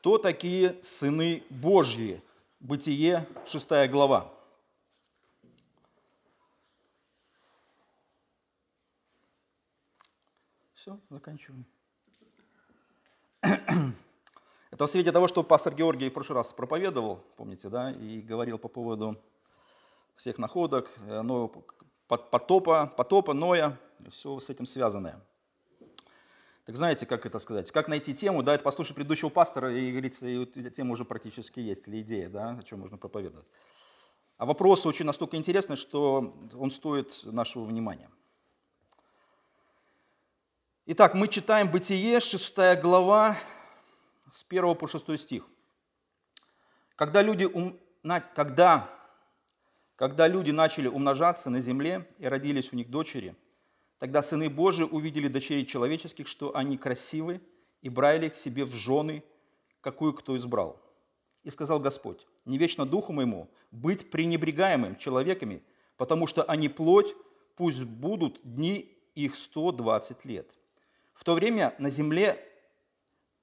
Кто такие сыны Божьи? Бытие, 6 глава. Все, заканчиваем. Это в свете того, что пастор Георгий в прошлый раз проповедовал, помните, да, и говорил по поводу всех находок, э, потопа, потопа, Ноя, все с этим связанное. Так знаете, как это сказать? Как найти тему, да, это послушать предыдущего пастора, и говорится, и тема уже практически есть, или идея, да, о чем можно проповедовать. А вопрос очень настолько интересный, что он стоит нашего внимания. Итак, мы читаем Бытие, 6 глава, с 1 по 6 стих. Когда люди, ум... когда, когда люди начали умножаться на земле и родились у них дочери, тогда сыны Божии увидели дочерей человеческих, что они красивы, и брали их себе в жены, какую кто избрал. И сказал Господь, не вечно духу моему быть пренебрегаемым человеками, потому что они плоть, пусть будут дни их 120 лет. В то время на земле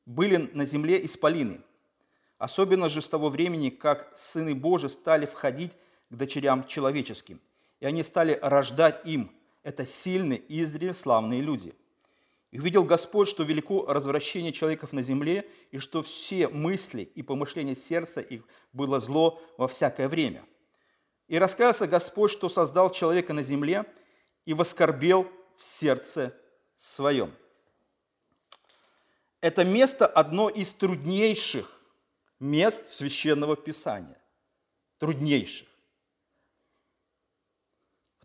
были на земле исполины. Особенно же с того времени, как сыны Божии стали входить к дочерям человеческим, и они стали рождать им. Это сильные, издревле славные люди. И увидел Господь, что велико развращение человеков на земле, и что все мысли и помышления сердца их было зло во всякое время. И раскаялся Господь, что создал человека на земле, и воскорбел в сердце своем. Это место одно из труднейших мест священного писания. Труднейших.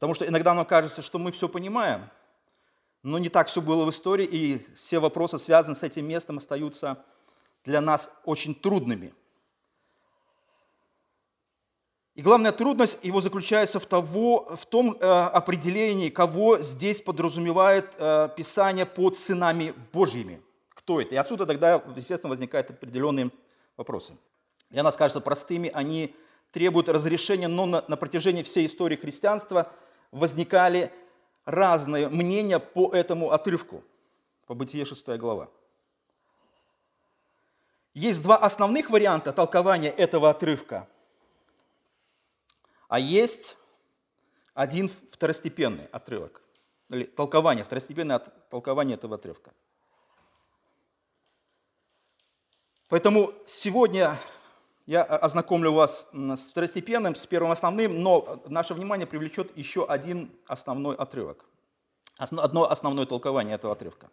Потому что иногда нам кажется, что мы все понимаем, но не так все было в истории, и все вопросы, связанные с этим местом, остаются для нас очень трудными. И главная трудность его заключается в, того, в том э, определении, кого здесь подразумевает э, Писание под сынами Божьими – кто это? И отсюда тогда, естественно, возникают определенные вопросы. Для нас кажется простыми, они требуют разрешения, но на, на протяжении всей истории христианства возникали разные мнения по этому отрывку, по Бытие 6 глава. Есть два основных варианта толкования этого отрывка, а есть один второстепенный отрывок, или толкование, второстепенное толкование этого отрывка. Поэтому сегодня я ознакомлю вас с второстепенным, с первым основным, но наше внимание привлечет еще один основной отрывок, одно основное толкование этого отрывка.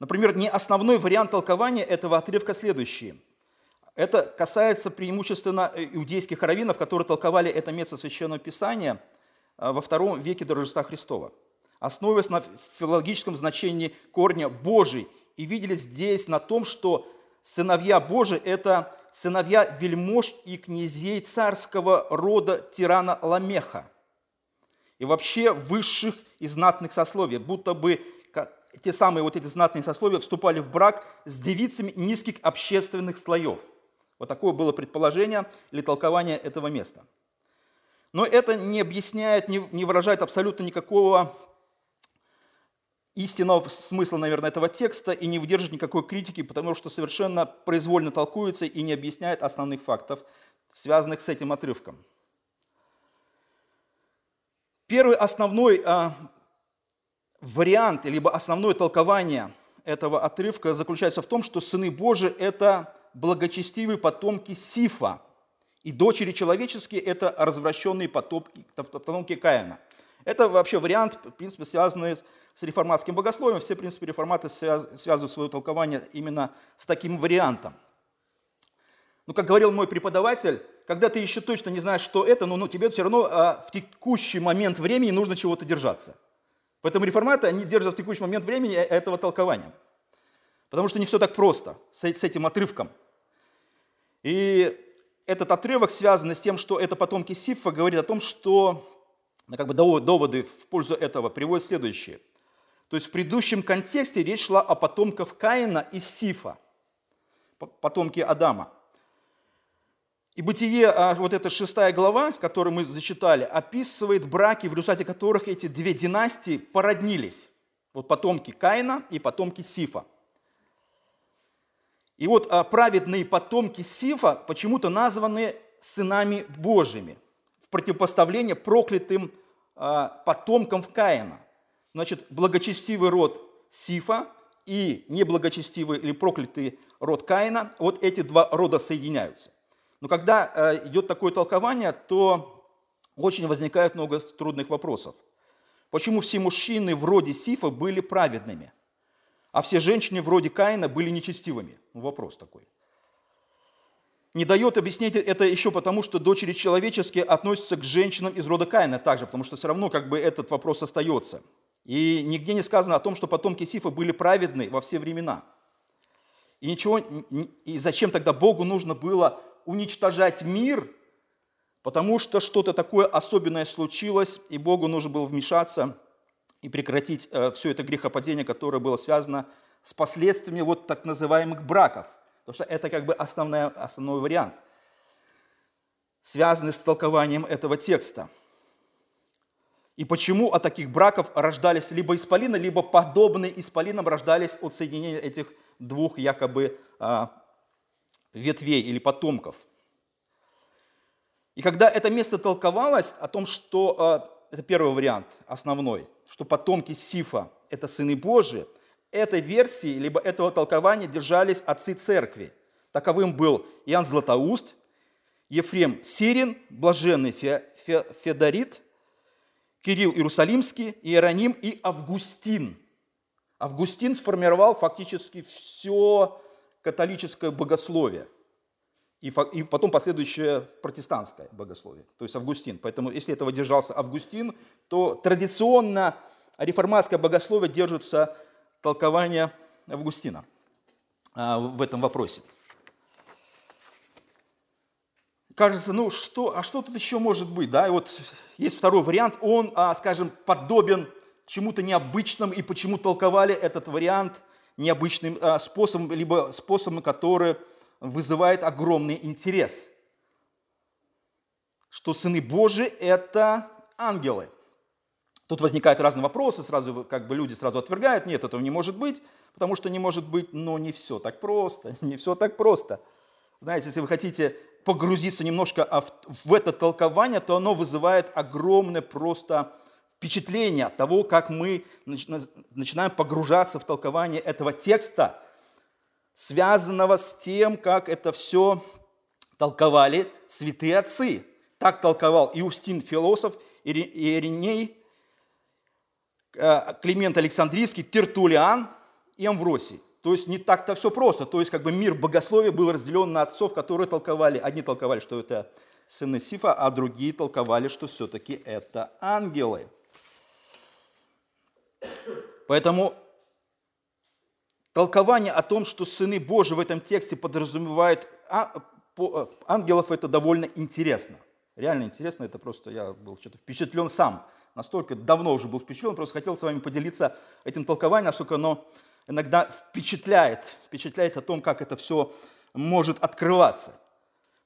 Например, не основной вариант толкования этого отрывка следующий. Это касается преимущественно иудейских раввинов, которые толковали это место Священного Писания во втором веке до Рождества Христова, основываясь на филологическом значении корня «Божий», и видели здесь на том, что сыновья Божии – это сыновья вельмож и князей царского рода тирана Ламеха. И вообще высших и знатных сословий, будто бы те самые вот эти знатные сословия вступали в брак с девицами низких общественных слоев. Вот такое было предположение или толкование этого места. Но это не объясняет, не выражает абсолютно никакого истинного смысла, наверное, этого текста и не выдержит никакой критики, потому что совершенно произвольно толкуется и не объясняет основных фактов, связанных с этим отрывком. Первый основной а, вариант, либо основное толкование этого отрывка заключается в том, что сыны Божии – это благочестивые потомки Сифа, и дочери человеческие – это развращенные потомки, потомки Каина. Это вообще вариант, в принципе, связанный с реформатским богословием. Все, в принципе, реформаты связывают свое толкование именно с таким вариантом. Ну, как говорил мой преподаватель, когда ты еще точно не знаешь, что это, но ну, тебе все равно а, в текущий момент времени нужно чего-то держаться. Поэтому реформаты, они держат в текущий момент времени э, этого толкования. Потому что не все так просто с, с этим отрывком. И этот отрывок связан с тем, что это потомки Сифа говорит о том, что ну, как бы доводы в пользу этого приводят следующие – то есть в предыдущем контексте речь шла о потомках Каина и Сифа, потомки Адама. И Бытие, а, вот эта шестая глава, которую мы зачитали, описывает браки, в результате которых эти две династии породнились. Вот потомки Каина и потомки Сифа. И вот а, праведные потомки Сифа почему-то названы сынами Божьими в противопоставление проклятым а, потомкам Каина. Значит, благочестивый род Сифа и неблагочестивый или проклятый род Каина, вот эти два рода соединяются. Но когда а, идет такое толкование, то очень возникает много трудных вопросов. Почему все мужчины в роде Сифа были праведными, а все женщины в роде Каина были нечестивыми? Ну, вопрос такой не дает объяснить это еще потому, что дочери человеческие относятся к женщинам из рода Каина также, потому что все равно как бы этот вопрос остается. И нигде не сказано о том, что потомки Сифа были праведны во все времена. И ничего, и зачем тогда Богу нужно было уничтожать мир, потому что что-то такое особенное случилось, и Богу нужно было вмешаться и прекратить э, все это грехопадение, которое было связано с последствиями вот так называемых браков – Потому что это как бы основная, основной вариант, связанный с толкованием этого текста. И почему от таких браков рождались либо исполины, либо подобные исполинам рождались от соединения этих двух якобы а, ветвей или потомков. И когда это место толковалось о том, что, а, это первый вариант, основной, что потомки Сифа – это сыны Божии – этой версии, либо этого толкования держались отцы церкви. Таковым был Иоанн Златоуст, Ефрем Сирин, Блаженный Федорит, Кирилл Иерусалимский, Иероним и Августин. Августин сформировал фактически все католическое богословие и потом последующее протестантское богословие, то есть Августин. Поэтому если этого держался Августин, то традиционно реформатское богословие держится толкования Августина а, в этом вопросе. Кажется, ну что, а что тут еще может быть? Да? И вот есть второй вариант, он, а, скажем, подобен чему-то необычному, и почему толковали этот вариант необычным а, способом, либо способом, который вызывает огромный интерес. Что сыны Божии – это ангелы – Тут возникают разные вопросы, сразу как бы люди сразу отвергают, нет, этого не может быть, потому что не может быть, но не все так просто, не все так просто. Знаете, если вы хотите погрузиться немножко в это толкование, то оно вызывает огромное просто впечатление от того, как мы начинаем погружаться в толкование этого текста, связанного с тем, как это все толковали святые отцы. Так толковал Иустин философ, Ириней Климент Александрийский, Тертулиан и Амвросий. То есть не так-то все просто. То есть как бы мир богословия был разделен на отцов, которые толковали. Одни толковали, что это сыны Сифа, а другие толковали, что все-таки это ангелы. Поэтому толкование о том, что сыны Божии в этом тексте подразумевают а, э, ангелов, это довольно интересно. Реально интересно, это просто я был что-то впечатлен сам настолько давно уже был впечатлен, просто хотел с вами поделиться этим толкованием, насколько оно иногда впечатляет, впечатляет о том, как это все может открываться.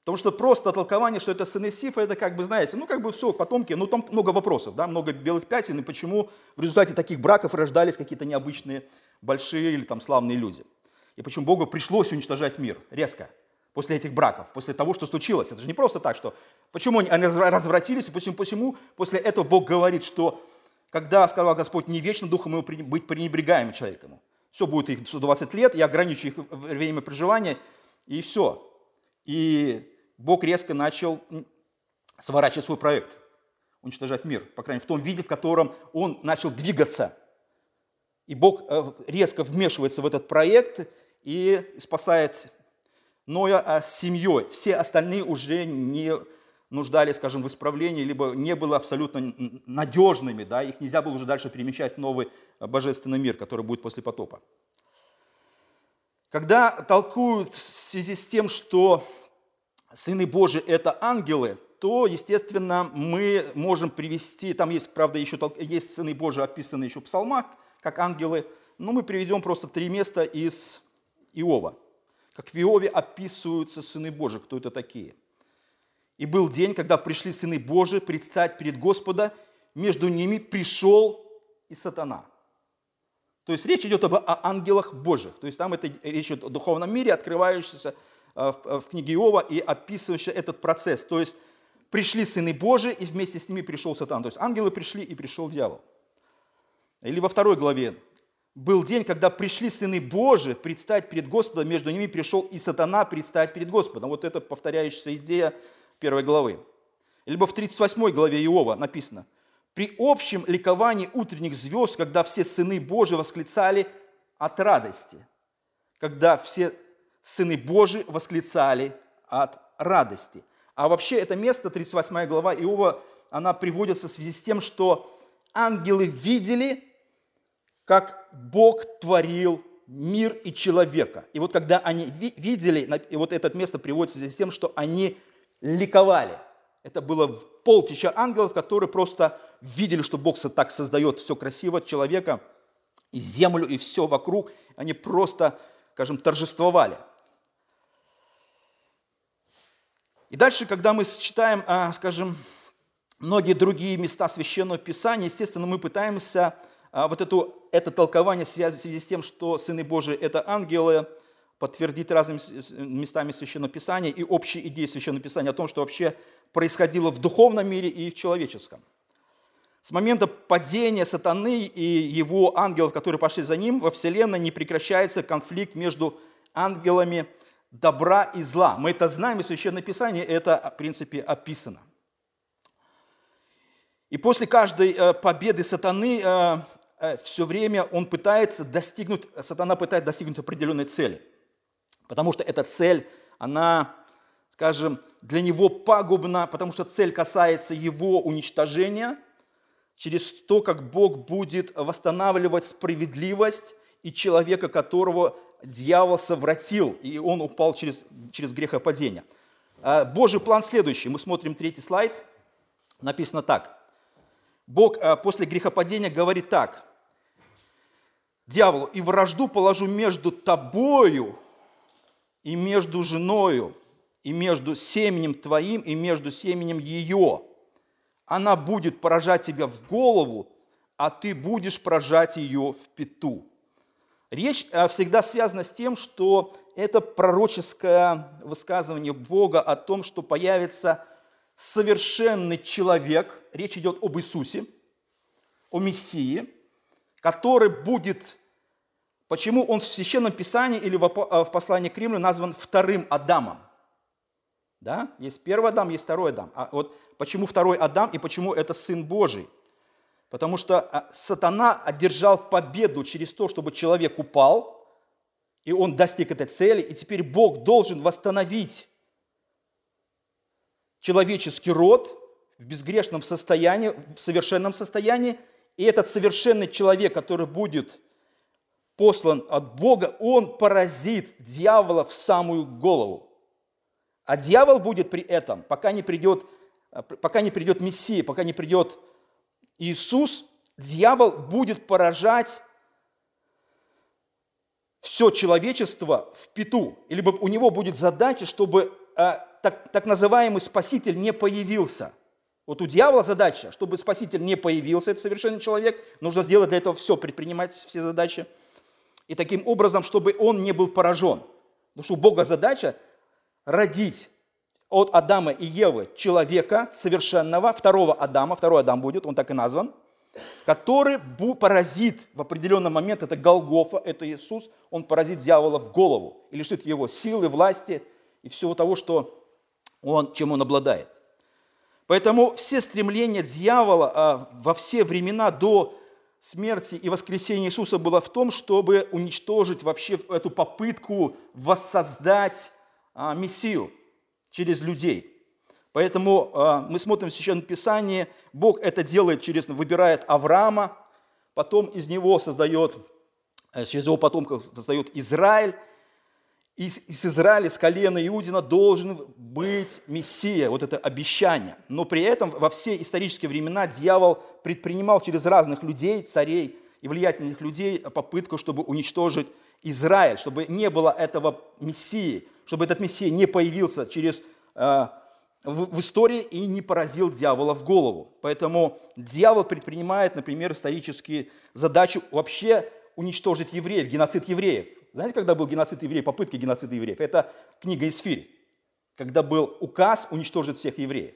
Потому что просто толкование, что это сыны Сифа, это как бы, знаете, ну как бы все, потомки, ну там много вопросов, да, много белых пятен, и почему в результате таких браков рождались какие-то необычные, большие или там славные люди. И почему Богу пришлось уничтожать мир резко после этих браков, после того, что случилось. Это же не просто так, что почему они развратились, и почему, почему после этого Бог говорит, что когда сказал Господь, не вечно духом его быть пренебрегаемым человеком. Все будет их 120 лет, я ограничу их время проживания, и все. И Бог резко начал сворачивать свой проект, уничтожать мир, по крайней мере, в том виде, в котором он начал двигаться. И Бог э, резко вмешивается в этот проект и спасает Ноя а с семьей. Все остальные уже не нуждались, скажем, в исправлении, либо не были абсолютно надежными, да, их нельзя было уже дальше перемещать в новый божественный мир, который будет после потопа. Когда толкуют в связи с тем, что сыны Божии – это ангелы, то, естественно, мы можем привести, там есть, правда, еще есть сыны Божии, описанные еще в псалмах, как ангелы, но мы приведем просто три места из Иова – как в Иове описываются сыны Божии, кто это такие. И был день, когда пришли сыны Божии предстать перед Господа, между ними пришел и сатана. То есть речь идет об ангелах Божьих. То есть там это речь идет о духовном мире, открывающемся э, в, в книге Иова и описывающий этот процесс. То есть пришли сыны Божии, и вместе с ними пришел сатан. То есть ангелы пришли, и пришел дьявол. Или во второй главе. Был день, когда пришли сыны Божии предстать перед Господом, между ними пришел и сатана предстать перед Господом. Вот это повторяющаяся идея первой главы. Либо в 38 главе Иова написано, «При общем ликовании утренних звезд, когда все сыны Божии восклицали от радости». Когда все сыны Божии восклицали от радости. А вообще это место, 38 глава Иова, она приводится в связи с тем, что ангелы видели, как Бог творил мир и человека. И вот когда они видели, и вот это место приводится с тем, что они ликовали. Это было полтища ангелов, которые просто видели, что Бог так создает все красиво, человека, и землю, и все вокруг. Они просто, скажем, торжествовали. И дальше, когда мы читаем, а, скажем, многие другие места Священного Писания, естественно, мы пытаемся вот эту, это толкование в связи с тем, что сыны Божии – это ангелы, подтвердить разными местами Священного Писания и общей идеей Священного Писания о том, что вообще происходило в духовном мире и в человеческом. С момента падения сатаны и его ангелов, которые пошли за ним, во Вселенной не прекращается конфликт между ангелами добра и зла. Мы это знаем, и Священное Писание это, в принципе, описано. И после каждой э, победы сатаны э, все время он пытается достигнуть, сатана пытается достигнуть определенной цели. Потому что эта цель, она, скажем, для него пагубна, потому что цель касается его уничтожения через то, как Бог будет восстанавливать справедливость и человека, которого дьявол совратил, и он упал через, через грехопадение. А, Божий план следующий. Мы смотрим третий слайд. Написано так. Бог а, после грехопадения говорит так. Дьяволу, и вражду положу между тобою и между женою, и между семенем твоим, и между семенем ее. Она будет поражать тебя в голову, а ты будешь поражать ее в пету. Речь э, всегда связана с тем, что это пророческое высказывание Бога о том, что появится совершенный человек, речь идет об Иисусе, о Мессии, который будет, почему он в Священном Писании или в э, послании к Римлянам назван вторым Адамом. Да? Есть первый Адам, есть второй Адам. А вот почему второй Адам и почему это Сын Божий? Потому что а, сатана одержал победу через то, чтобы человек упал, и он достиг этой цели, и теперь Бог должен восстановить человеческий род в безгрешном состоянии, в совершенном состоянии, и этот совершенный человек, который будет послан от Бога, он поразит дьявола в самую голову. А дьявол будет при этом, пока не придет, пока не придет Мессия, пока не придет Иисус, дьявол будет поражать все человечество в пету. Либо у него будет задача, чтобы э, так, так называемый спаситель не появился. Вот у дьявола задача, чтобы спаситель не появился, это совершенный человек, нужно сделать для этого все, предпринимать все задачи. И таким образом, чтобы он не был поражен. Потому что у Бога задача родить от Адама и Евы человека совершенного, второго Адама, второй Адам будет, он так и назван, который поразит в определенный момент, это Голгофа, это Иисус, он поразит дьявола в голову и лишит его силы, власти и всего того, что он, чем он обладает. Поэтому все стремления дьявола а, во все времена до смерти и воскресения Иисуса было в том, чтобы уничтожить вообще эту попытку воссоздать а, Мессию через людей. Поэтому э, мы смотрим в Священном Писании, Бог это делает через, выбирает Авраама, потом из него создает, э, через его потомков создает Израиль, из, из Израиля, с колена Иудина должен быть Мессия, вот это обещание. Но при этом во все исторические времена дьявол предпринимал через разных людей, царей и влиятельных людей попытку, чтобы уничтожить Израиль, чтобы не было этого Мессии, чтобы этот Мессия не появился через, э, в, в истории и не поразил дьявола в голову. Поэтому дьявол предпринимает, например, исторические задачи вообще уничтожить евреев, геноцид евреев. Знаете, когда был геноцид евреев, попытка геноцида евреев? Это книга Исфирь, когда был указ уничтожить всех евреев.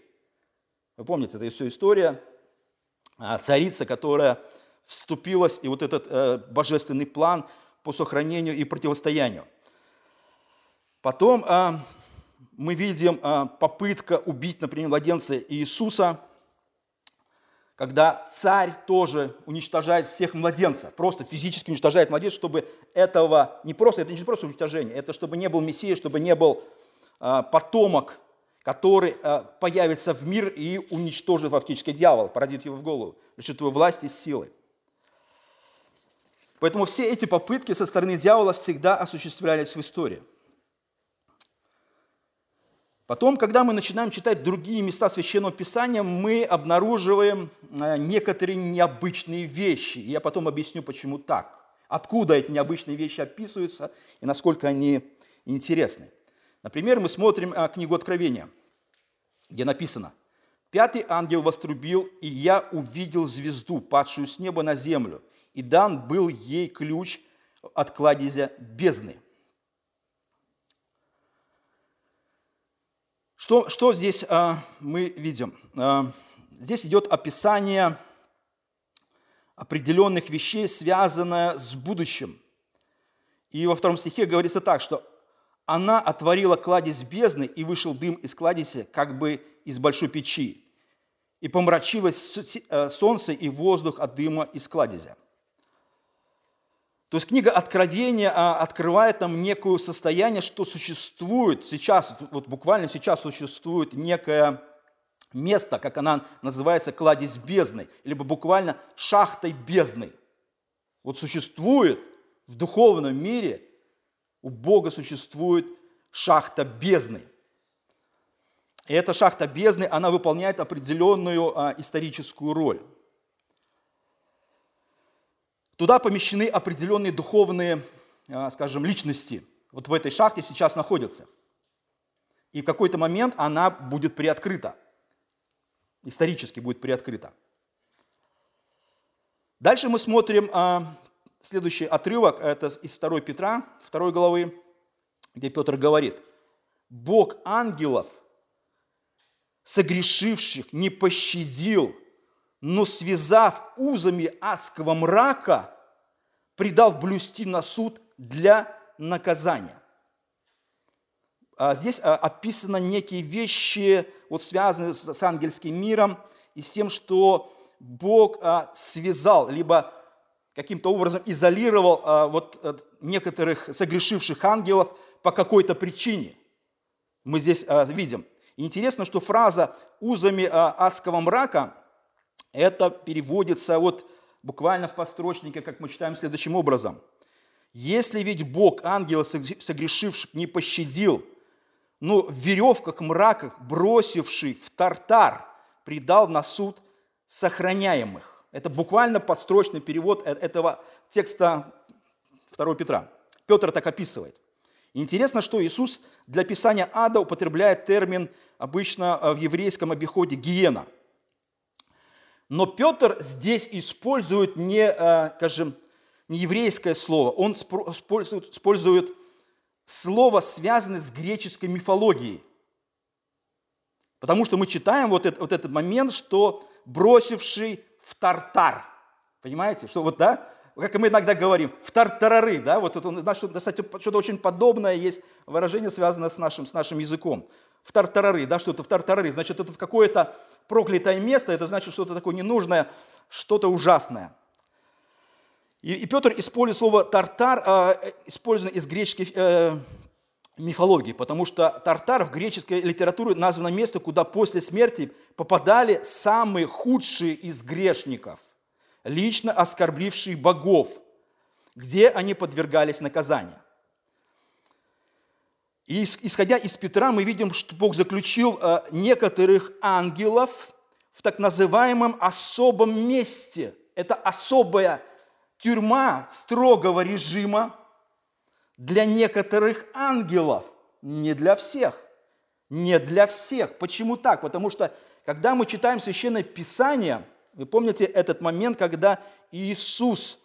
Вы помните, это все история, а, царица, которая вступилась, и вот этот э, божественный план по сохранению и противостоянию. Потом э, мы видим э, попытка убить, например, младенца Иисуса, когда царь тоже уничтожает всех младенцев, просто физически уничтожает младенцев, чтобы этого не просто, это не просто уничтожение, это чтобы не был Мессия, чтобы не был э, потомок, который э, появится в мир и уничтожит фактически дьявол, породит его в голову, лишит его власти и силы. Поэтому все эти попытки со стороны дьявола всегда осуществлялись в истории. Потом, когда мы начинаем читать другие места Священного Писания, мы обнаруживаем э, некоторые необычные вещи. Я потом объясню, почему так. Откуда эти необычные вещи описываются и насколько они интересны. Например, мы смотрим э, книгу Откровения, где написано «Пятый ангел вострубил, и я увидел звезду, падшую с неба на землю, и дан был ей ключ от кладезя бездны». Что, что здесь а, мы видим? А, здесь идет описание определенных вещей, связанное с будущим. И во втором стихе говорится так, что она отворила кладезь бездны, и вышел дым из кладези, как бы из большой печи. И помрачилось э, солнце и воздух от дыма из кладезя. То есть книга Откровения а, открывает нам некое состояние, что существует сейчас, вот буквально сейчас существует некое место, как она называется, кладезь бездны, либо буквально шахтой бездны. Вот существует в духовном мире, у Бога существует шахта бездны. И эта шахта бездны, она выполняет определенную а, историческую роль. Туда помещены определенные духовные, а, скажем, личности. Вот в этой шахте сейчас находятся. И в какой-то момент она будет приоткрыта. Исторически будет приоткрыта. Дальше мы смотрим а, следующий отрывок. Это из 2 Петра, 2 главы, где Петр говорит. Бог ангелов, согрешивших, не пощадил, но связав узами адского мрака, предал блюсти на суд для наказания. А здесь а, описаны некие вещи, вот связанные с ангельским миром и с тем, что Бог а, связал, либо каким-то образом изолировал вот э, некоторых согрешивших ангелов по какой-то причине. Мы здесь видим. интересно, что фраза «узами адского мрака» Это переводится вот буквально в построчнике, как мы читаем следующим образом. «Если ведь Бог ангела согрешивших не пощадил, но в веревках мраках, бросивший в тартар, предал на суд сохраняемых». Это буквально подстрочный перевод э, этого текста 2 Петра. Петр так описывает. Интересно, что Иисус для описания ада употребляет термин обычно э, в еврейском обиходе «гиена», но Петр здесь использует не, э, скажем, не еврейское слово, он использует, слово, связанное с греческой мифологией. Потому что мы читаем вот, это, вот этот момент, что бросивший в тартар. Понимаете? Что вот, да, как мы иногда говорим, в тартарары, да, вот это, что-то, что-то очень подобное есть выражение, связанное с нашим, с нашим языком в тартарары, да, что-то в тартарары, значит, это какое-то проклятое место, это значит что-то такое ненужное, что-то ужасное. И, и Петр использует слово «тартар», э, использовано из греческой э, мифологии, потому что тартар в греческой литературе названо место, куда после смерти попадали самые худшие из грешников, лично оскорбившие богов, где они подвергались наказанию. И исходя из Петра, мы видим, что Бог заключил э, некоторых ангелов в так называемом особом месте. Это особая тюрьма строгого режима для некоторых ангелов, не для всех. Не для всех. Почему так? Потому что, когда мы читаем Священное Писание, вы помните этот момент, когда Иисус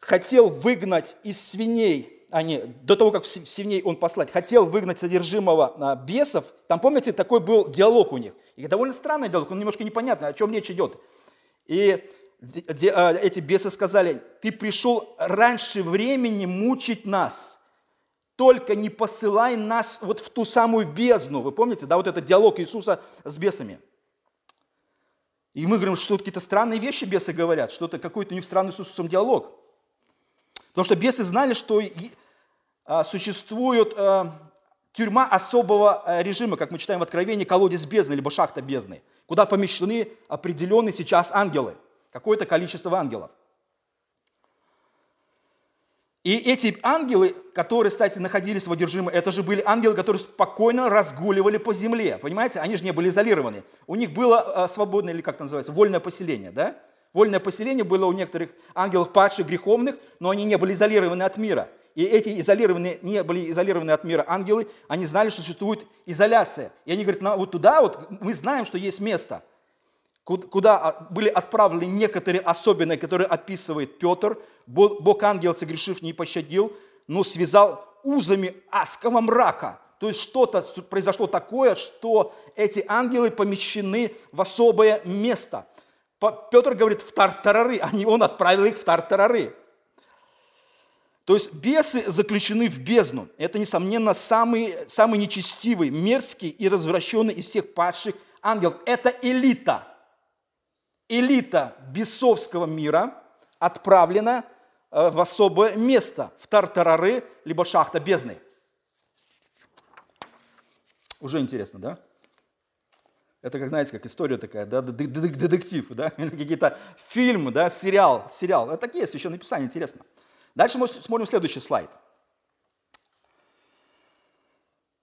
хотел выгнать из свиней, а не, до того, как в свиней он послать, хотел выгнать содержимого а, бесов, там, помните, такой был диалог у них. И довольно странный диалог, он немножко непонятный, о чем речь идет. И а, эти бесы сказали, ты пришел раньше времени мучить нас, только не посылай нас вот в ту самую бездну. Вы помните, да, вот этот диалог Иисуса с бесами. И мы говорим, что какие-то странные вещи бесы говорят, что-то какой-то у них странный с Иисусом диалог. Потому что бесы знали, что а, существует а, тюрьма особого режима, как мы читаем в Откровении, колодец бездны, либо шахта бездны, куда помещены определенные сейчас ангелы – какое-то количество ангелов. И эти ангелы, которые, кстати, находились в одержимой, это же были ангелы, которые спокойно разгуливали по земле. Понимаете, они же не были изолированы. У них было а, свободное, или как это называется, вольное поселение, да? Вольное поселение было у некоторых ангелов падших, греховных, но они не были изолированы от мира. И эти изолированные, не были изолированы от мира ангелы, они знали, что существует изоляция. И они говорят, вот туда вот мы знаем, что есть место – куда были отправлены некоторые особенные, которые описывает Петр. Бог ангел, согрешив, не пощадил, но связал узами адского мрака. То есть что-то произошло такое, что эти ангелы помещены в особое место. Петр говорит в тартарары, а не он отправил их в тартарары. То есть бесы заключены в бездну. Это, несомненно, самый, самый нечестивый, мерзкий и развращенный из всех падших ангелов. Это элита – элита бесовского мира отправлена э, в особое место, в Тартарары, либо шахта бездны. Уже интересно, да? Это, как знаете, как история такая, да, детектив, да, какие-то фильмы, да, сериал, сериал. Это такие священные писания, интересно. Дальше мы смотрим следующий слайд.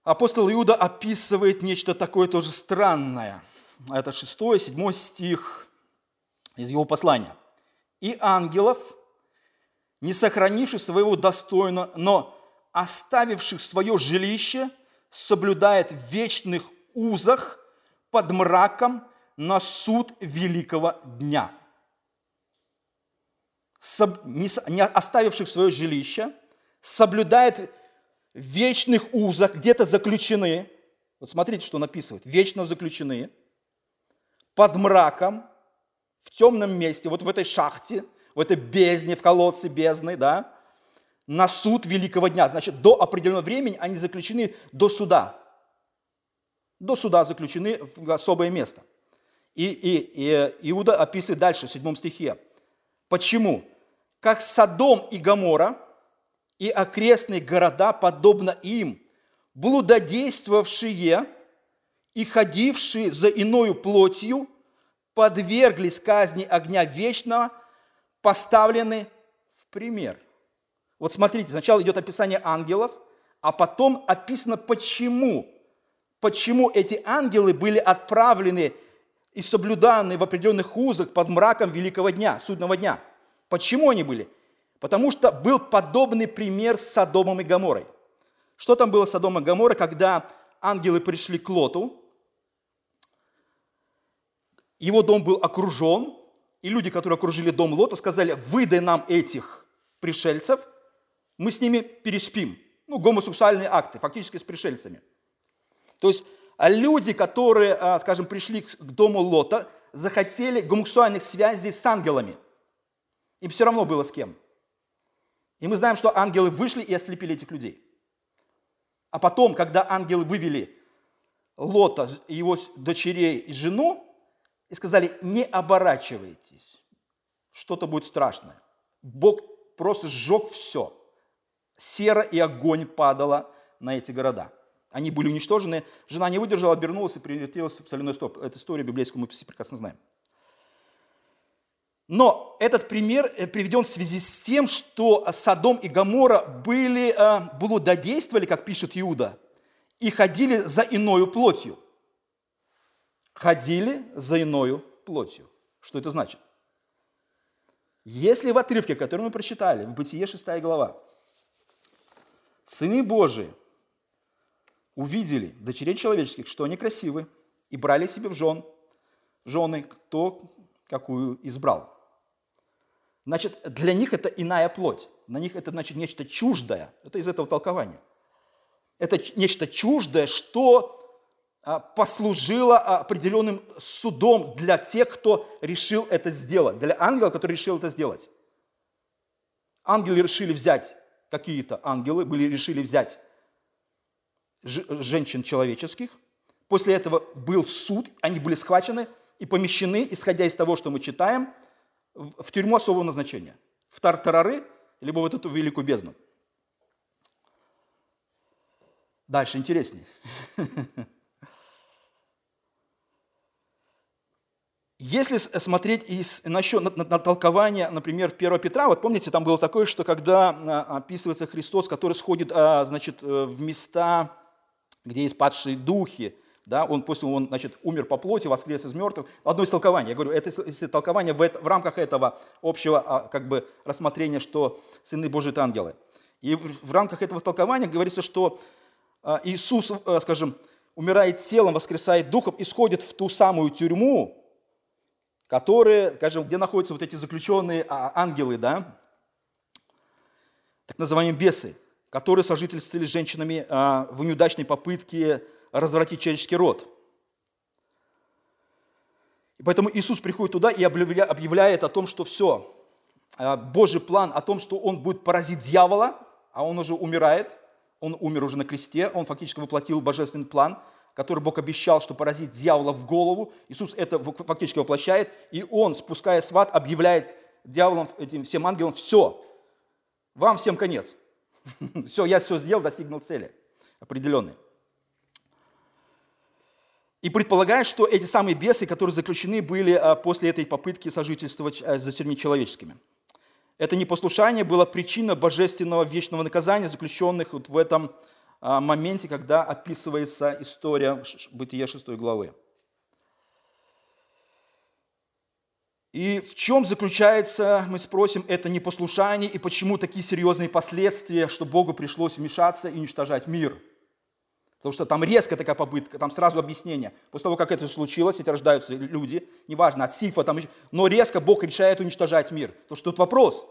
Апостол Иуда описывает нечто такое тоже странное. Это 6-7 стих из его послания. «И ангелов, не сохранивших своего достойно, но оставивших свое жилище, соблюдает в вечных узах под мраком на суд великого дня». Не оставивших свое жилище, соблюдает вечных узах, где-то заключены, вот смотрите, что написывает, вечно заключены, под мраком в темном месте, вот в этой шахте, в этой бездне, в колодце бездны, да, на суд великого дня. Значит, до определенного времени они заключены до суда. До суда заключены в особое место. И, и, и Иуда описывает дальше, в 7 стихе. Почему? Как Содом и Гамора и окрестные города, подобно им, блудодействовавшие и ходившие за иною плотью, подверглись казни огня вечного, поставлены в пример. Вот смотрите, сначала идет описание ангелов, а потом описано, почему. Почему эти ангелы были отправлены и соблюданы в определенных узах под мраком великого дня, судного дня. Почему они были? Потому что был подобный пример с Содомом и Гаморой. Что там было с Содомом и Гаморой, когда ангелы пришли к Лоту, его дом был окружен, и люди, которые окружили дом Лота, сказали, выдай нам этих пришельцев, мы с ними переспим. Ну, гомосексуальные акты, фактически с пришельцами. То есть а люди, которые, а, скажем, пришли к дому Лота, захотели гомосексуальных связей с ангелами. Им все равно было с кем. И мы знаем, что ангелы вышли и ослепили этих людей. А потом, когда ангелы вывели Лота, его дочерей и жену, и сказали, не оборачивайтесь, что-то будет страшное. Бог просто сжег все. Сера и огонь падала на эти города. Они были уничтожены. Жена не выдержала, обернулась и превратилась в соляной стоп. Эту историю библейскую мы все прекрасно знаем. Но этот пример э, приведен в связи с тем, что Содом и Гамора были, э, блудодействовали, как пишет Иуда, и ходили за иною плотью ходили за иною плотью. Что это значит? Если в отрывке, который мы прочитали, в Бытие 6 глава, сыны Божии увидели дочерей человеческих, что они красивы, и брали себе в жен, жены, кто какую избрал, значит, для них это иная плоть. На них это, значит, нечто чуждое. Это из этого толкования. Это нечто чуждое, что а, послужило определенным судом для тех, кто решил это сделать, для ангела, который решил это сделать. Ангелы решили взять, какие-то ангелы были решили взять женщин человеческих. После этого был суд, они были схвачены и помещены, исходя из того, что мы читаем, в тюрьму особого назначения. В Тартарары, либо вот эту великую бездну. Дальше интереснее. Если смотреть из, насчет на, на, на толкование, например, 1 Петра, вот помните, там было такое, что когда а, описывается Христос, который сходит а, значит, э, в места, где есть падшие духи, да, он после он, значит, умер по плоти, воскрес из мертвых. Одно из толкований, я говорю, это из толкования в, это, в рамках этого общего а, как бы, рассмотрения, что сыны Божьи – это ангелы. И в, в рамках этого толкования говорится, что Иисус, э, скажем, умирает телом, воскресает духом, исходит в ту самую тюрьму, которые, скажем, где находятся вот эти заключенные а, ангелы, да, так называемые бесы, которые сожительствовали с женщинами а, в неудачной попытке развратить человеческий род. И поэтому Иисус приходит туда и объявляет о том, что все, а, Божий план о том, что Он будет поразить дьявола, а Он уже умирает, Он умер уже на кресте, Он фактически воплотил божественный план – который Бог обещал, что поразит дьявола в голову. Иисус это фактически воплощает, и Он, спускаясь в ад, объявляет дьяволам, этим всем ангелам, все, вам всем конец. Все, я все сделал, достигнул цели определенной. И предполагает, что эти самые бесы, которые заключены были а, после этой попытки сожительствовать а, с дочерьми человеческими. Это непослушание было причиной божественного вечного наказания заключенных вот в этом моменте, когда описывается история Бытия 6 главы. И в чем заключается, мы спросим, это непослушание и почему такие серьезные последствия, что Богу пришлось вмешаться и уничтожать мир? Потому что там резко такая попытка, там сразу объяснение. После того, как это случилось, эти рождаются люди, неважно, от Сифа, там, но резко Бог решает уничтожать мир. То что тут вопрос,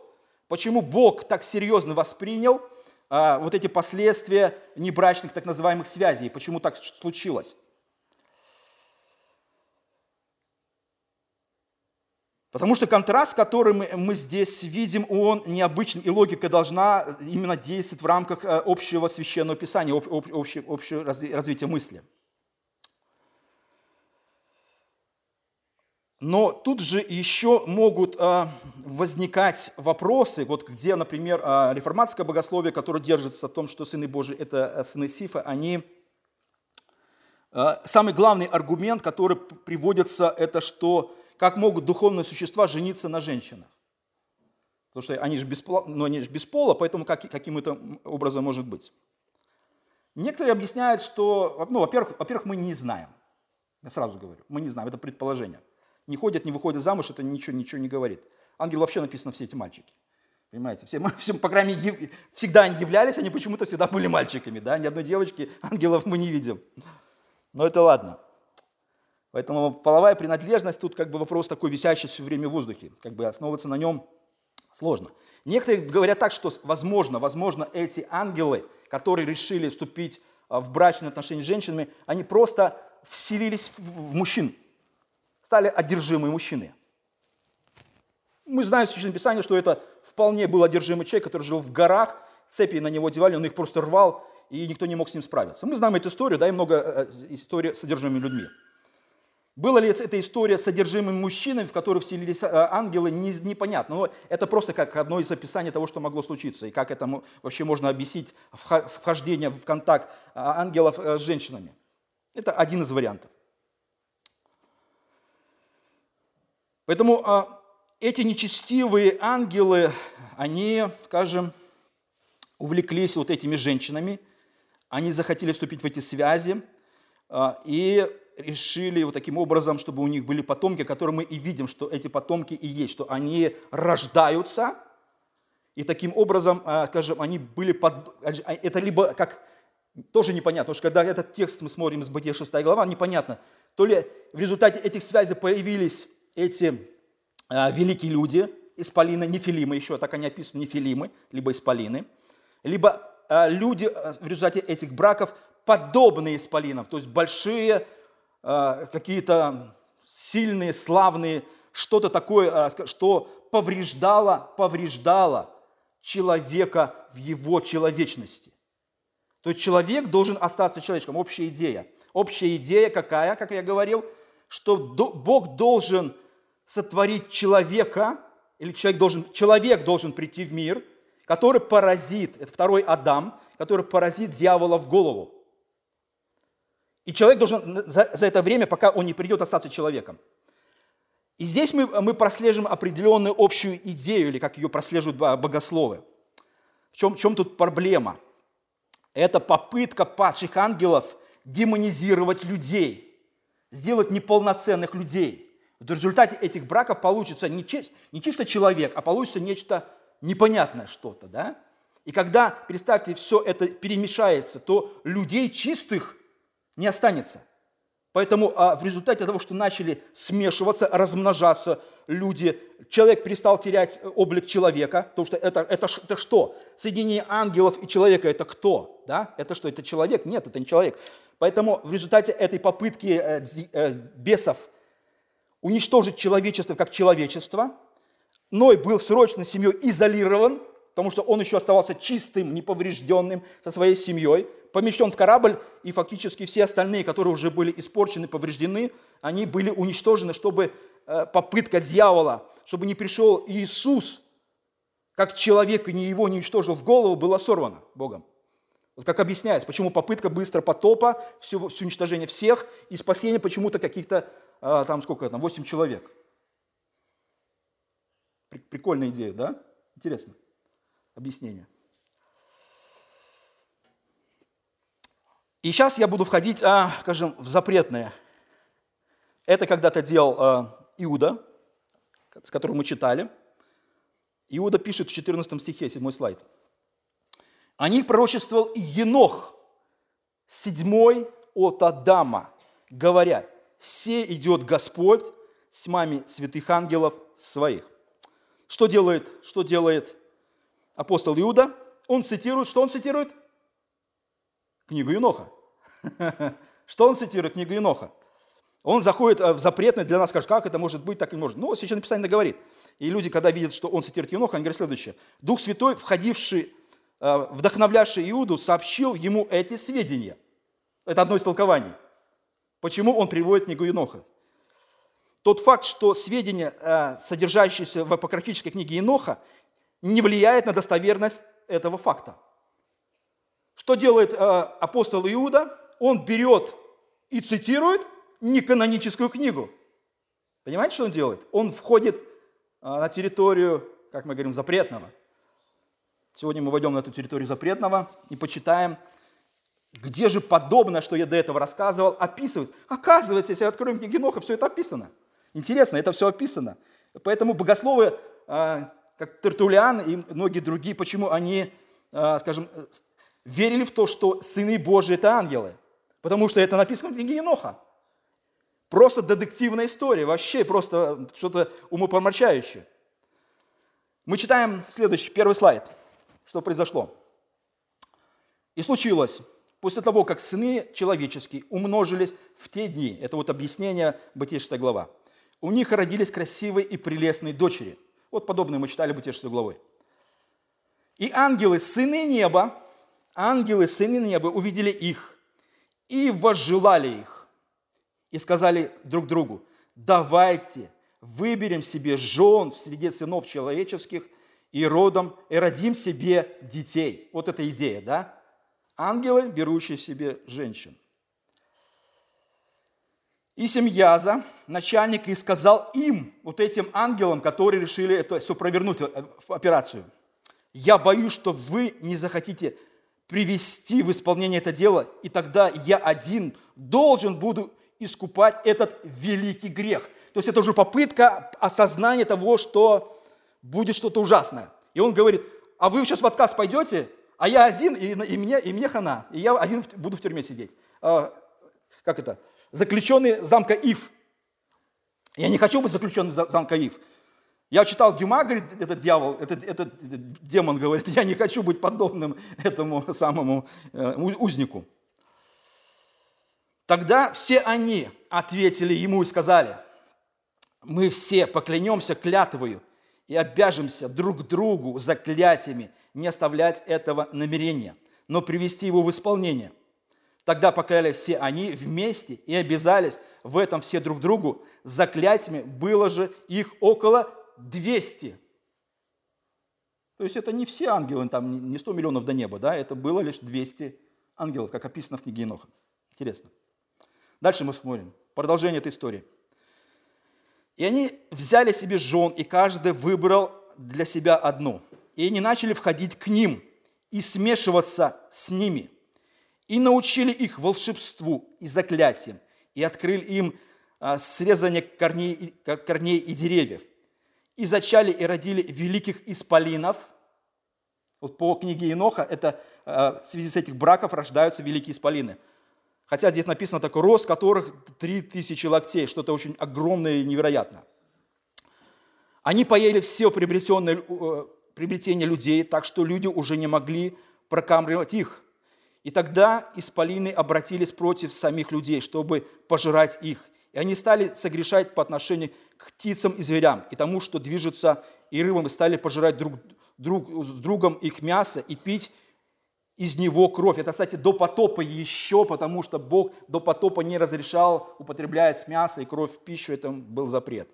почему Бог так серьезно воспринял а, вот эти последствия небрачных так называемых связей, почему так случилось. Потому что контраст, который мы, здесь видим, он необычный, и логика должна именно действовать в рамках э, общего священного писания, об, об, общего, развития мысли. Но тут же еще могут а, возникать вопросы, вот где, например, а, реформатское богословие, которое держится о том, что сыны Божии – это э, сыны Сифа, они… Самый главный аргумент, который приводится, это что как могут духовные существа жениться на женщинах. Потому что они же без но они же без пола поэтому как, каким это образом может быть. Некоторые объясняют, что, ну, во-первых, во-первых, мы не знаем. Я сразу говорю, мы не знаем, это предположение – не ходят, не выходят замуж, это ничего, ничего не говорит. Ангел вообще написано все эти мальчики. Понимаете, все, все, по крайней мере, всегда они являлись, они почему-то всегда были мальчиками, да, ни одной девочки, ангелов мы не видим. Но это ладно. Поэтому половая принадлежность тут как бы вопрос такой висящий все время в воздухе, как бы основываться на нем сложно. Некоторые говорят так, что возможно, возможно, эти ангелы, которые решили вступить а, в брачные отношения с женщинами, они просто вселились в мужчин стали одержимые мужчины. Мы знаем в Священном Писании, что это вполне был одержимый человек, который жил в горах, цепи на него одевали, он их просто рвал, и никто не мог с ним справиться. Мы знаем эту историю, да, и много э, историй с одержимыми людьми. Была ли эта история с одержимыми мужчинами, в которые вселились э, ангелы, непонятно. Но это просто как одно из описаний того, что могло случиться, и как это вообще можно объяснить вхождение в контакт э, ангелов с женщинами. Это один из вариантов. Поэтому эти нечестивые ангелы, они, скажем, увлеклись вот этими женщинами, они захотели вступить в эти связи и решили вот таким образом, чтобы у них были потомки, которые мы и видим, что эти потомки и есть, что они рождаются, и таким образом, а, скажем, они были под... Это либо как... Тоже непонятно, потому что когда этот текст мы смотрим из Бытия 6 глава, непонятно, то ли в результате этих связей появились эти а, великие люди, исполины, нефилимы еще, так они описаны, нефилимы, либо исполины, либо люди в результате этих браков подобные исполинам, то есть большие, э, какие-то сильные, славные, что-то такое, э, что повреждало, повреждало человека в его человечности. То есть человек должен остаться человеком. Общая идея. Общая идея какая, как я говорил, что Бог должен сотворить человека, или человек должен, человек должен прийти в мир, который поразит, это второй Адам, который поразит дьявола в голову. И человек должен за, за это время, пока он не придет, остаться человеком. И здесь мы, мы прослеживаем определенную общую идею, или как ее прослеживают богословы. В чем, в чем тут проблема? Это попытка падших ангелов демонизировать людей, сделать неполноценных людей. В результате этих браков получится не, честь, не чисто человек, а получится нечто непонятное что-то. Да? И когда, представьте, все это перемешается, то людей чистых не останется. Поэтому а, в результате того, что начали смешиваться, размножаться люди, человек перестал терять облик человека, потому что это, это, это что? Соединение ангелов и человека – это кто? Да? Это что, это человек? Нет, это не человек. Поэтому в результате этой попытки э, э, бесов уничтожить человечество как человечество, Ной был срочно семьей изолирован, потому что он еще оставался чистым, неповрежденным со своей семьей, помещен в корабль, и фактически все остальные, которые уже были испорчены, повреждены, они были уничтожены, чтобы э, попытка дьявола, чтобы не пришел Иисус, как человек, и не его не уничтожил в голову, была сорвана Богом. Вот как объясняется, почему попытка быстро потопа, все, все уничтожение всех и спасение почему-то каких-то, э, там сколько там, 8 человек. Прикольная идея, да? Интересно объяснение. И сейчас я буду входить, а, скажем, в запретное. Это когда-то делал а, Иуда, с которым мы читали. Иуда пишет в 14 стихе, 7 слайд. О них пророчествовал Енох, седьмой от Адама, говоря, «Все идет Господь с тьмами святых ангелов своих». Что делает, что делает апостол Иуда? Он цитирует, что он цитирует? Книгу Еноха. Что он цитирует? Книгу Еноха. Он заходит э, в запретный, для нас скажет, как это может быть, так и может. Ну, сейчас написание говорит. И люди, когда видят, что он цитирует Еноха, они говорят следующее. Дух Святой, входивший, э, вдохновлявший Иуду, сообщил ему эти сведения. Это одно из толкований. Почему он приводит книгу Еноха? Тот факт, что сведения, э, содержащиеся в апокрифической книге Еноха, не влияет на достоверность этого факта. Что делает апостол Иуда? Он берет и цитирует неканоническую книгу. Понимаете, что он делает? Он входит а, на территорию, как мы говорим, запретного. Сегодня мы войдем на эту территорию запретного и почитаем, где же подобное, что я до этого рассказывал, описывается. Оказывается, если откроем книгу Ноха, все это описано. Интересно, это все описано. Поэтому богословы, а, как Тертулиан и многие другие, почему они, а, скажем, верили в то, что сыны Божии – это ангелы. Потому что это написано в книге Еноха. Просто детективная история, вообще просто что-то умопомрачающее. Мы читаем следующий, первый слайд. Что произошло? И случилось, после того, как сыны человеческие умножились в те дни, это вот объяснение Бытия 6 глава, у них родились красивые и прелестные дочери. Вот подобные мы читали Бытия 6 главой. И ангелы, сыны неба, ангелы, сыны неба увидели их и возжелали их и сказали друг другу, давайте выберем себе жен в среде сынов человеческих и родом, и родим себе детей. Вот эта идея, да? Ангелы, берущие себе женщин. И Семьяза, начальник, и сказал им, вот этим ангелам, которые решили это все провернуть, э, операцию, я боюсь, что вы не захотите привести в исполнение это дело, и тогда я один должен буду искупать этот великий грех. То есть это уже попытка осознания того, что будет что-то ужасное. И он говорит, а вы сейчас в отказ пойдете, а я один, и, и, мне, и мне хана, и я один буду в тюрьме сидеть. А, как это? Заключенный замка Ив. Я не хочу быть заключенным замка Ив. Я читал Дюма, говорит, этот дьявол, этот, этот, этот демон говорит, я не хочу быть подобным этому самому э, узнику. Тогда все они ответили ему и сказали, мы все поклянемся клятвою и обяжемся друг другу заклятиями не оставлять этого намерения, но привести его в исполнение. Тогда покляли все они вместе и обязались в этом все друг другу. Заклятиями было же их около 200. То есть это не все ангелы, там не 100 миллионов до неба, да, это было лишь 200 ангелов, как описано в книге Еноха. Интересно. Дальше мы смотрим. Продолжение этой истории. И они взяли себе жен, и каждый выбрал для себя одну. И они начали входить к ним и смешиваться с ними. И научили их волшебству и заклятиям, и открыли им а, срезание корней, корней и деревьев. И зачали и родили великих исполинов. Вот по книге Еноха это а, в связи с этих браков рождаются великие исполины – Хотя здесь написано такой рост, которых 3000 локтей, что-то очень огромное и невероятное. Они поели все приобретенные, э, приобретения людей, так что люди уже не могли прокамривать их. И тогда исполины обратились против самих людей, чтобы пожирать их. И они стали согрешать по отношению к птицам и зверям, и тому, что движется, и рыбам, и стали пожирать друг, друг с другом их мясо и пить из него кровь. Это, кстати, до потопа еще, потому что Бог до потопа не разрешал употреблять мясо и кровь в пищу, это был запрет.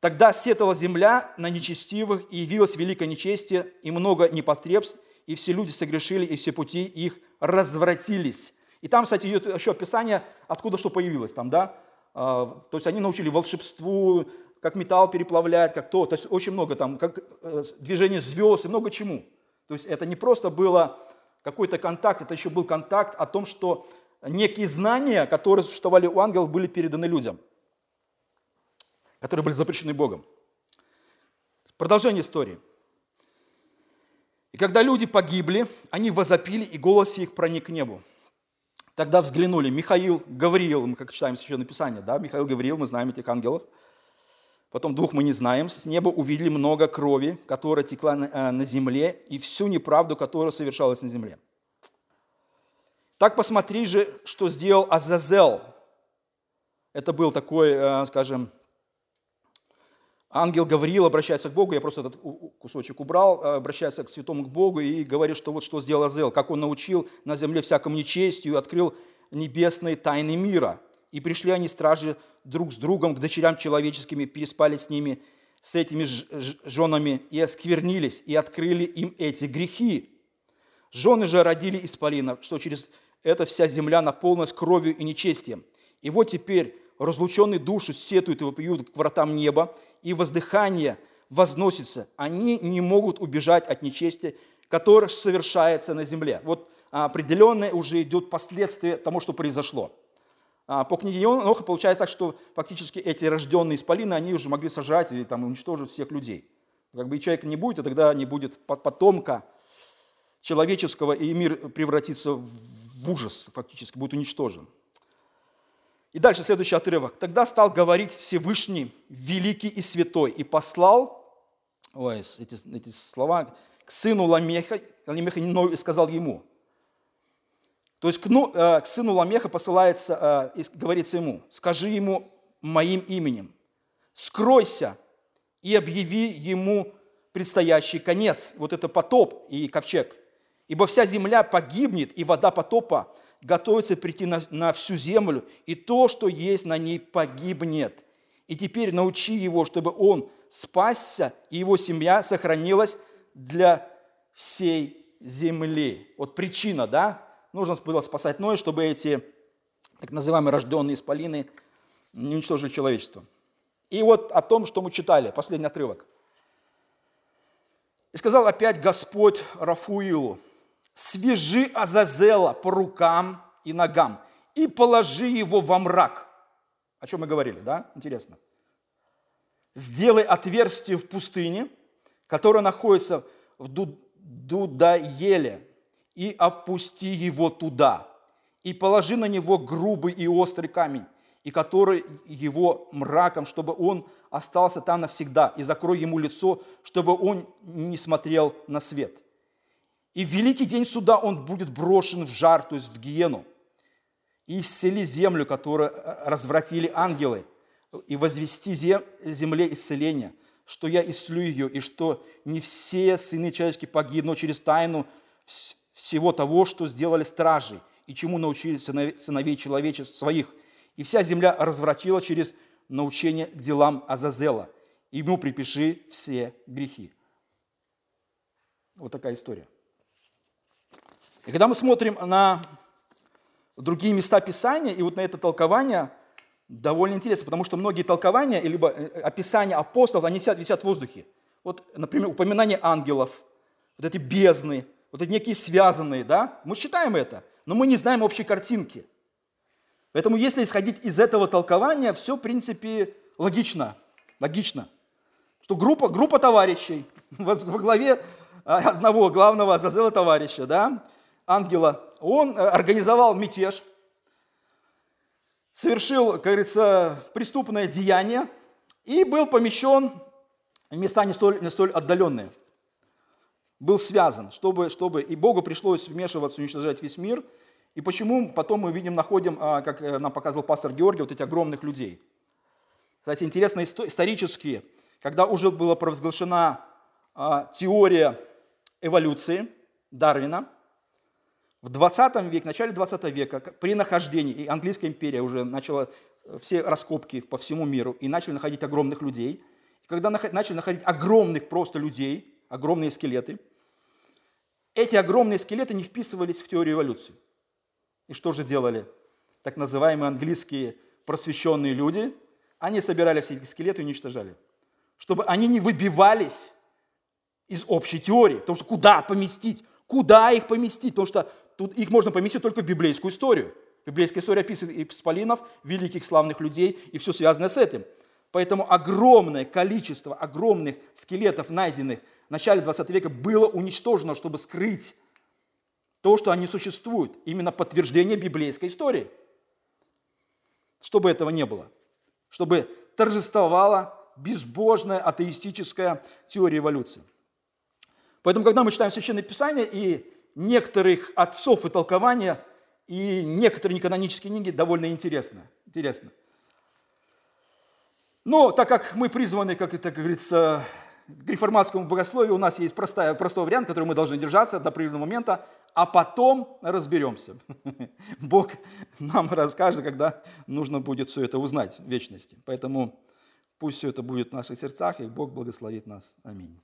Тогда сетовала земля на нечестивых, и явилось великое нечестие, и много непотребств, и все люди согрешили, и все пути их развратились. И там, кстати, идет еще описание, откуда что появилось там, да? А, то есть они научили волшебству, как металл переплавлять, как то. То есть очень много там, как э, движение звезд и много чему. То есть это не просто было какой-то контакт, это еще был контакт о том, что некие знания, которые существовали у ангелов, были переданы людям, которые были запрещены Богом. Продолжение истории. И когда люди погибли, они возопили, и голос их проник к небу. Тогда взглянули Михаил, Гавриил, мы как читаем еще написание, да, Михаил Гавриил, мы знаем этих ангелов – Потом двух мы не знаем. С неба увидели много крови, которая текла на, э, земле, и всю неправду, которая совершалась на земле. Так посмотри же, что сделал Азазел. Это был такой, э, скажем, ангел Гавриил обращается к Богу, я просто этот кусочек убрал, э, обращается к святому к Богу и говорит, что вот что сделал Азел, как он научил на земле всякому нечестию, открыл небесные тайны мира. И пришли они, стражи, друг с другом, к дочерям человеческими, переспали с ними, с этими женами, и осквернились, и открыли им эти грехи. Жены же родили исполинов, что через это вся земля наполнилась кровью и нечестием. И вот теперь разлученные души сетуют и вопиют к вратам неба, и воздыхание возносится. Они не могут убежать от нечестия, которое совершается на земле. Вот определенное уже идет последствие тому, что произошло. А, по книге Еноха получается так, что фактически эти рожденные исполины, они уже могли сожрать или там, уничтожить всех людей. Как бы и человека не будет, и тогда не будет потомка человеческого, и мир превратится в ужас, фактически будет уничтожен. И дальше следующий отрывок. «Тогда стал говорить Всевышний, великий и святой, и послал, ой, эти, эти слова, к сыну Ламеха, Ламеха и сказал ему, то есть к, ну, э, к сыну Ламеха посылается, э, говорится ему, скажи ему моим именем, скройся и объяви ему предстоящий конец. Вот это потоп и ковчег. Ибо вся земля погибнет, и вода потопа готовится прийти на, на всю землю, и то, что есть на ней, погибнет. И теперь научи его, чтобы он спасся, и его семья сохранилась для всей земли. Вот причина, да? нужно было спасать Ноя, чтобы эти так называемые рожденные исполины не уничтожили человечество. И вот о том, что мы читали, последний отрывок. «И сказал опять Господь Рафуилу, свяжи Азазела по рукам и ногам и положи его во мрак». О чем мы говорили, да? Интересно. «Сделай отверстие в пустыне, которое находится в Дудаеле, и опусти его туда, и положи на него грубый и острый камень, и который его мраком, чтобы он остался там навсегда, и закрой ему лицо, чтобы он не смотрел на свет. И в великий день суда он будет брошен в жар, то есть в гиену, и исцели землю, которую э, развратили ангелы, и возвести земле исцеление, что я исцелю ее, и что не все сыны человеческие погибнут через тайну всего того, что сделали стражи, и чему научили сыновей человечеств своих. И вся земля развратила через научение делам Азазела. Ему припиши все грехи. Вот такая история. И когда мы смотрим на другие места Писания, и вот на это толкование, довольно интересно, потому что многие толкования, либо э, описания апостолов, они висят, висят в воздухе. Вот, например, упоминание ангелов, вот эти бездны, вот эти некие связанные, да, мы считаем это, но мы не знаем общей картинки. Поэтому если исходить из этого толкования, все, в принципе, логично, логично. Что группа, группа товарищей во главе а, одного главного Азазела товарища, да, ангела, он э, организовал мятеж, совершил, как говорится, преступное деяние и был помещен в места не столь, не столь отдаленные. Был связан, чтобы, чтобы и Богу пришлось вмешиваться, уничтожать весь мир. И почему потом мы видим, находим, а, как э, нам показывал пастор Георгий, вот этих огромных людей. Кстати, интересно исторически, когда уже была провозглашена а, теория эволюции Дарвина – в 20 веке, в начале 20 века, при нахождении, и английская империя уже начала э, все раскопки по всему миру, и начали находить огромных людей. И когда начали находить огромных просто людей, огромные скелеты, эти огромные скелеты не вписывались в теорию эволюции. И что же делали так называемые английские просвещенные люди? Они собирали все эти скелеты и уничтожали. Чтобы они не выбивались из общей теории. Потому что куда поместить? Куда их поместить? Потому что тут их можно поместить только в библейскую историю. Библейская история описывает исполинов, великих славных людей и все связанное с этим. Поэтому огромное количество огромных скелетов, найденных в начале 20 века, было уничтожено, чтобы скрыть то, что они существуют. Именно подтверждение библейской истории. Чтобы этого не было. Чтобы торжествовала безбожная атеистическая теория эволюции. Поэтому, когда мы читаем Священное Писание и некоторых отцов и толкования, и некоторые неканонические книги довольно интересно. интересно. Но так как мы призваны, как это говорится, к реформатскому богословию, у нас есть простая, простой вариант, который мы должны держаться до определенного момента, а потом разберемся. Бог нам расскажет, когда нужно будет все это узнать в вечности. Поэтому пусть все это будет в наших сердцах, и Бог благословит нас. Аминь.